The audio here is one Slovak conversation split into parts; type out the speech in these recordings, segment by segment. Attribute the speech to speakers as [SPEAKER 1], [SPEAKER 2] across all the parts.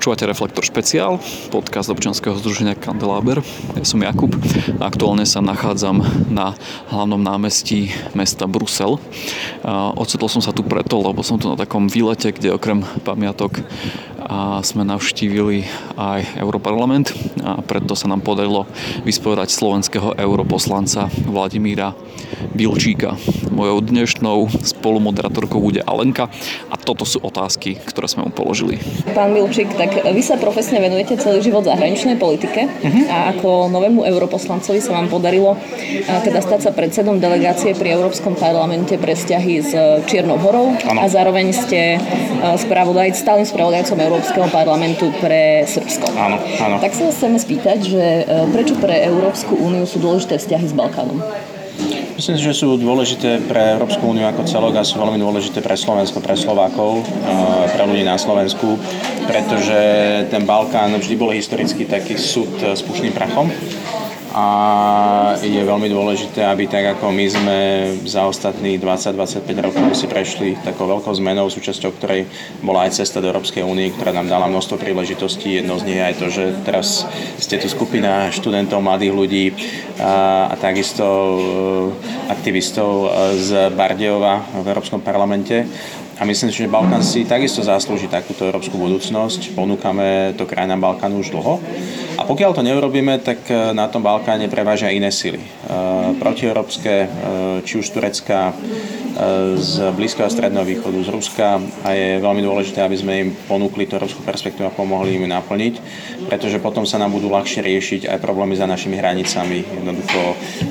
[SPEAKER 1] Počúvate Reflektor špeciál, podcast občanského združenia Kandeláber. Ja som Jakub a aktuálne sa nachádzam na hlavnom námestí mesta Brusel. Ocitol som sa tu preto, lebo som tu na takom výlete, kde okrem pamiatok sme navštívili aj Europarlament a preto sa nám podarilo vyspovedať slovenského europoslanca Vladimíra Bilčíka. Mojou dnešnou spolumoderátorkou bude Alenka a toto sú otázky, ktoré sme mu položili.
[SPEAKER 2] Pán Bilčík, tak vy sa profesne venujete celý život zahraničnej politike uh-huh. a ako novému europoslancovi sa vám podarilo teda stať sa predsedom delegácie pri Európskom parlamente pre vzťahy s Čiernou horou ano. a zároveň ste spravodaj, stálym spravodajcom Európskeho parlamentu pre Srbsko.
[SPEAKER 3] Áno, áno.
[SPEAKER 2] Tak sa vás chceme spýtať, že e, prečo pre Európsku úniu sú dôležité vzťahy s Balkánom?
[SPEAKER 3] Myslím si, že sú dôležité pre Európsku úniu ako celok a sú veľmi dôležité pre Slovensko, pre Slovákov, e, pre ľudí na Slovensku, pretože ten Balkán vždy bol historicky taký súd s pušným prachom a je veľmi dôležité, aby tak ako my sme za ostatných 20-25 rokov si prešli takou veľkou zmenou, súčasťou ktorej bola aj cesta do Európskej únie, ktorá nám dala množstvo príležitostí. Jedno z nich je aj to, že teraz ste tu skupina študentov, mladých ľudí a, a takisto e, aktivistov z Bardejova v Európskom parlamente a myslím si, že Balkán si takisto zaslúži takúto európsku budúcnosť. Ponúkame to krajinám Balkánu už dlho. Pokiaľ to neurobíme, tak e, na tom Balkáne prevážia iné sily. E, protieurópske, e, či už Turecka, z Blízkeho Stredného východu, z Ruska a je veľmi dôležité, aby sme im ponúkli tú európsku perspektívu a pomohli im naplniť, pretože potom sa nám budú ľahšie riešiť aj problémy za našimi hranicami. Jednoducho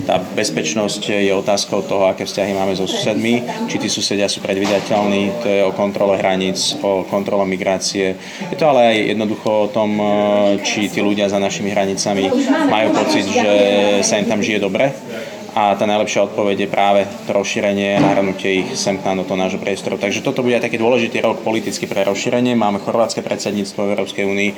[SPEAKER 3] tá bezpečnosť je otázkou toho, aké vzťahy máme so susedmi, či tí susedia sú predvydateľní, to je o kontrole hraníc, o kontrole migrácie. Je to ale aj jednoducho o tom, či tí ľudia za našimi hranicami majú pocit, že sa im tam žije dobre a tá najlepšia odpoveď je práve to rozšírenie a nahrnutie ich sem do toho nášho priestoru. Takže toto bude aj taký dôležitý rok politicky pre rozšírenie. Máme chorvátske predsedníctvo v Európskej únii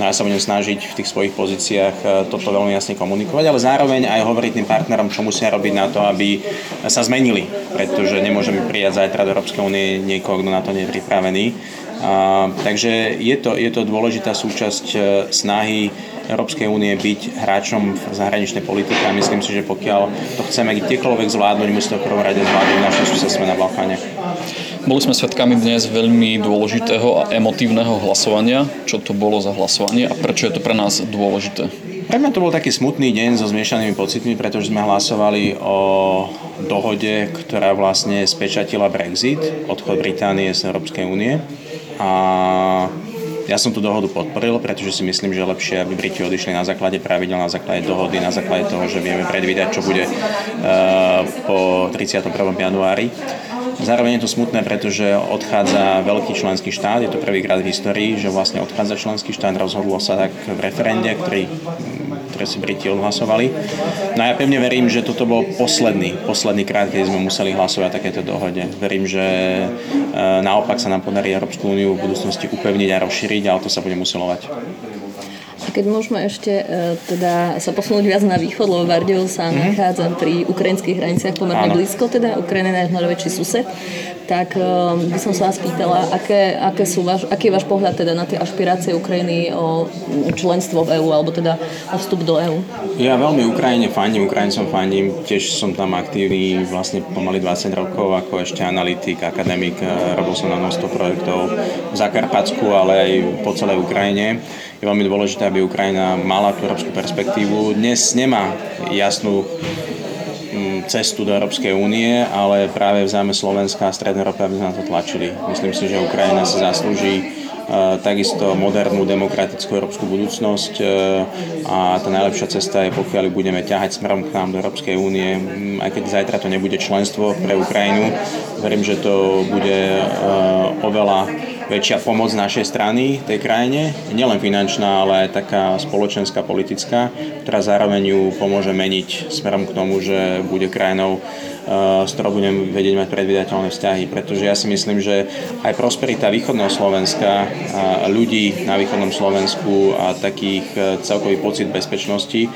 [SPEAKER 3] no ja sa budem snažiť v tých svojich pozíciách e, toto veľmi jasne komunikovať, ale zároveň aj hovoriť tým partnerom, čo musia robiť na to, aby sa zmenili, pretože nemôžeme prijať zajtra do Európskej únie niekoho, kto na to nie je pripravený. A, takže je to, je to dôležitá súčasť e, snahy Európskej únie byť hráčom v zahraničnej politike a myslím si, že pokiaľ to chceme kdekoľvek zvládnuť, musí to v prvom rade zvládnuť naše susedstvo na Balkáne.
[SPEAKER 1] Boli sme svedkami dnes veľmi dôležitého a emotívneho hlasovania. Čo to bolo za hlasovanie a prečo je to pre nás dôležité?
[SPEAKER 3] Pre mňa to bol taký smutný deň so zmiešanými pocitmi, pretože sme hlasovali o dohode, ktorá vlastne spečatila Brexit, odchod Británie z Európskej únie. A ja som tú dohodu podporil, pretože si myslím, že lepšie, aby Briti odišli na základe pravidel, na základe dohody, na základe toho, že vieme predvídať, čo bude uh, po 31. januári. Zároveň je to smutné, pretože odchádza veľký členský štát, je to prvýkrát v histórii, že vlastne odchádza členský štát, rozhodlo sa tak v referende, ktorý ktoré si Briti odhlasovali. No a ja pevne verím, že toto bol posledný, posledný krát, keď sme museli hlasovať takéto dohode. Verím, že e, naopak sa nám podarí Európsku úniu v budúcnosti upevniť a rozšíriť, ale to sa bude musilovať.
[SPEAKER 2] Keď môžeme ešte e, teda sa posunúť viac na východ, lebo Bardejov sa mm-hmm. nachádza pri ukrajinských hraniciach pomerne Áno. blízko, teda Ukrajina je náš najväčší sused tak by som sa vás pýtala, aké, aké sú váš, aký je váš pohľad teda na tie ašpirácie Ukrajiny o členstvo v EÚ, alebo teda o vstup do EÚ?
[SPEAKER 3] Ja veľmi Ukrajine fandím, Ukrajincom fandím, tiež som tam aktívny vlastne pomaly 20 rokov ako ešte analytik, akademik, robil som na množstvo projektov v Zakarpatsku, ale aj po celej Ukrajine. Je veľmi dôležité, aby Ukrajina mala tú európsku perspektívu. Dnes nemá jasnú cestu do Európskej únie, ale práve v záme Slovenska a Strednej Európy, aby sme na to tlačili. Myslím si, že Ukrajina si zaslúži e, takisto modernú demokratickú európsku budúcnosť e, a tá najlepšia cesta je, pokiaľ budeme ťahať smerom k nám do Európskej únie, aj keď zajtra to nebude členstvo pre Ukrajinu. Verím, že to bude e, oveľa väčšia pomoc našej strany tej krajine, nielen finančná, ale aj taká spoločenská, politická, ktorá zároveň ju pomôže meniť smerom k tomu, že bude krajinou s ktorou budem vedieť mať predvydateľné vzťahy, pretože ja si myslím, že aj prosperita východného Slovenska, ľudí na východnom Slovensku a takých celkový pocit bezpečnosti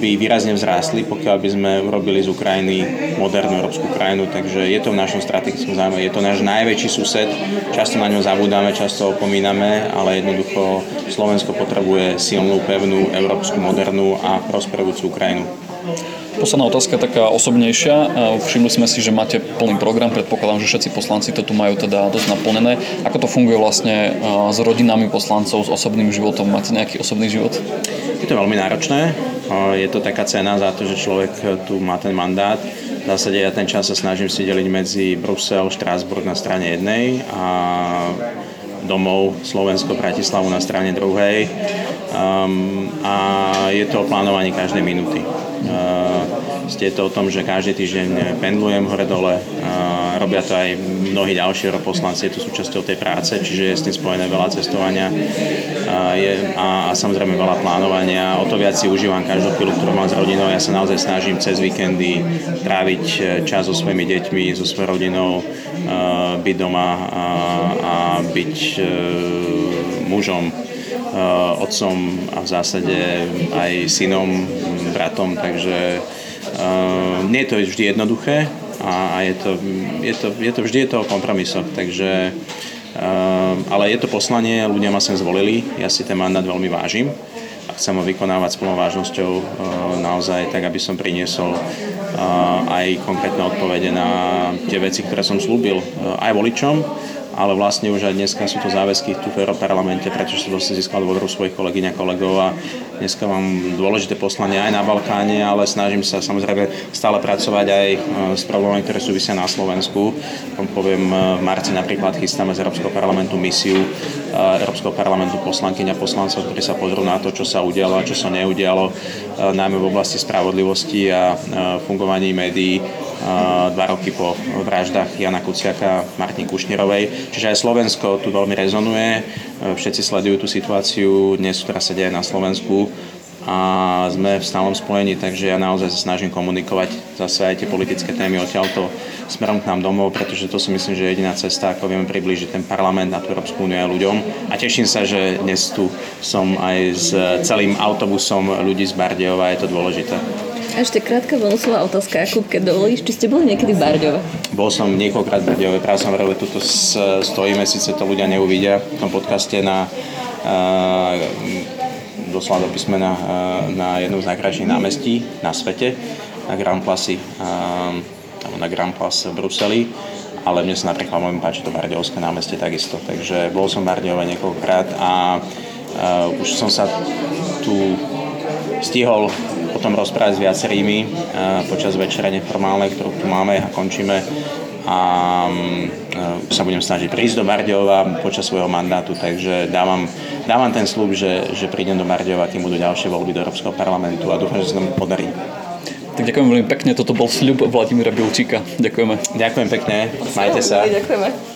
[SPEAKER 3] by výrazne vzrástli, pokiaľ by sme urobili z Ukrajiny modernú európsku krajinu, takže je to v našom strategickom záujme, je to náš najväčší sused, často na ňo zabúdame, často opomíname, ale jednoducho Slovensko potrebuje silnú, pevnú, európsku, modernú a prosperujúcu Ukrajinu.
[SPEAKER 1] Posledná otázka taká osobnejšia. Všimli sme si, že máte plný program, predpokladám, že všetci poslanci to tu majú teda dosť naplnené. Ako to funguje vlastne s rodinami poslancov, s osobným životom? Máte nejaký osobný život?
[SPEAKER 3] Je to veľmi náročné. Je to taká cena za to, že človek tu má ten mandát. V zásade ja ten čas sa snažím si deliť medzi Brusel, Štrásburg na strane jednej a domov Slovensko, Bratislavu na strane druhej. Um, a je to o plánovaní každej minúty. Uh, ste to o tom, že každý týždeň pendlujem hore-dole, robia to aj mnohí ďalší europoslanci, je to súčasťou tej práce, čiže je s tým spojené veľa cestovania uh, je, a, a samozrejme veľa plánovania. O to viac si užívam každú chvíľu, ktorú mám s rodinou. Ja sa naozaj snažím cez víkendy tráviť čas so svojimi deťmi, so svojou rodinou, uh, byť doma a, a byť uh, mužom, otcom a v zásade aj synom, bratom, takže nie je to vždy jednoduché a, je, to, je, to, je to vždy je to o kompromisoch, takže uh, ale je to poslanie, ľudia ma sem zvolili, ja si ten mandát veľmi vážim a chcem ho vykonávať s plnou vážnosťou uh, naozaj tak, aby som priniesol aj konkrétne odpovede na tie veci, ktoré som slúbil aj voličom, ale vlastne už aj dneska sú to záväzky tu v Európarlamente, pretože som si získal dôveru svojich kolegyň a kolegov a dneska mám dôležité poslanie aj na Balkáne, ale snažím sa samozrejme stále pracovať aj e, s problémami, ktoré súvisia na Slovensku. Poviem, e, v marci napríklad chystáme z Európskeho parlamentu misiu e, Európskeho parlamentu poslankyň a poslancov, ktorí sa pozrú na to, čo sa udialo a čo sa neudialo, najmä v oblasti spravodlivosti a fungovaní médií dva roky po vraždách Jana Kuciaka a Martiny Kušnírovej. Čiže aj Slovensko tu veľmi rezonuje, všetci sledujú tú situáciu, dnes ktorá sa deje na Slovensku a sme v stálom spojení, takže ja naozaj sa snažím komunikovať zase aj tie politické témy odtiaľto smerom k nám domov, pretože to si myslím, že je jediná cesta, ako vieme priblížiť ten parlament na tú Európsku úniu a ľuďom. A teším sa, že dnes tu som aj s celým autobusom ľudí z Bardejova, je to dôležité.
[SPEAKER 2] A ešte krátka bonusová otázka, Jakub, keď dovolíš, či ste boli niekedy v Bardejove?
[SPEAKER 3] Bol som niekoľkrát v Bardejove, práve som hovoril, tuto stojíme, síce to ľudia neuvidia v tom podcaste na uh, doslova do písmena uh, na jednom z najkrajších námestí na svete, na Grand Place, uh, na Grand Place v Bruseli ale mne sa napríklad môžem páči to Bardejovské námestie takisto. Takže bol som v Bardejove niekoľkrát a uh, už som sa tu stihol o tom rozprávať s viacerými e, počas večera neformálnej, ktorú tu máme a končíme a e, sa budem snažiť prísť do Bardejova počas svojho mandátu, takže dávam, dávam ten slúb, že, že prídem do Bardejova, kým budú ďalšie voľby do Európskeho parlamentu a dúfam, že sa nám podarí.
[SPEAKER 1] Tak ďakujem veľmi pekne, toto bol sľub Vladimíra Bilčíka. Ďakujeme.
[SPEAKER 3] Ďakujem pekne, majte sa.
[SPEAKER 2] Ďakujeme.